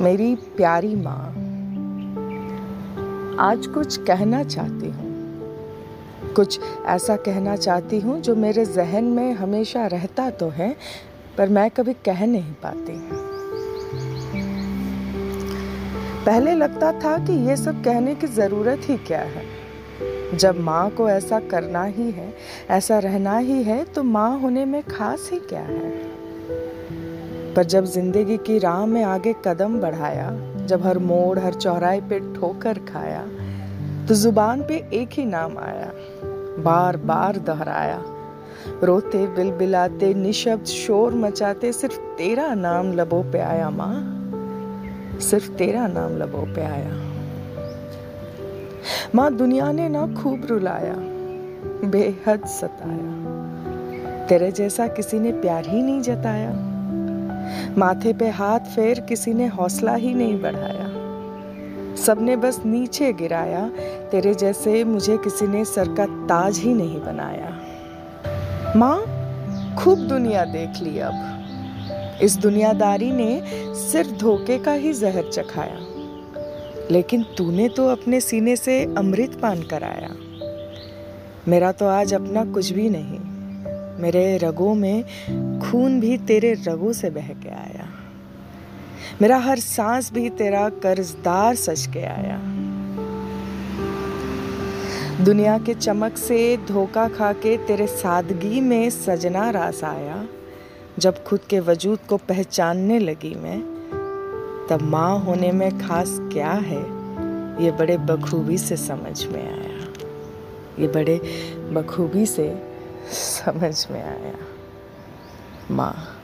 मेरी प्यारी माँ, आज कुछ कहना चाहती हूँ। कुछ ऐसा कहना चाहती हूँ जो मेरे जहन में हमेशा रहता तो है, पर मैं कभी कह नहीं पाती। पहले लगता था कि ये सब कहने की ज़रूरत ही क्या है। जब माँ को ऐसा करना ही है, ऐसा रहना ही है तो माँ होने में खास ही क्या है? पर जब ज़िंदगी की राह में आगे कदम बढ़ाया, जब हर मोड़, हर चौराहे पे ठोकर खाया तो ज़ुबान पे एक ही नाम आया बार बार दोहराया। रोते बिल बिलाते निशब्द शोर मचाते, सिर्फ़ तेरा नाम लबों पे आया, माँ। सिर्फ़ तेरा नाम लबों पे आया। माँ, दुनिया ने ना खूब रुलाया, बेहद सताया। तेरे जैसा किसी ने प्यार ही नहीं जताया। माथे पे हाथ फेर किसी ने हौसला ही नहीं बढ़ाया। सबने बस नीचे गिराया, तेरे जैसे मुझे किसी ने सर का ताज ही नहीं बनाया। माँ, खूब दुनिया देख ली अब। इस दुनियादारी ने सिर्फ़ धोखे का ही जहर चखाया। लेकिन तूने तो अपने सीने से अमृत पान कराया। मेरा तो आज अपना कुछ भी नहीं। मेरे रगों में खून भी तेरे रगों से बह के आया। मेरा हर सांस भी तेरा कर्जदार सच के आया। दुनिया के चमक से धोखा खा के तेरे सादगी में सजना रास आया। जब खुद के वजूद को पहचानने लगी मैं, तब माँ होने में खास क्या है, ये बड़े बखूबी से समझ में आया। ये बड़े बखूबी से समझ में आया। माँ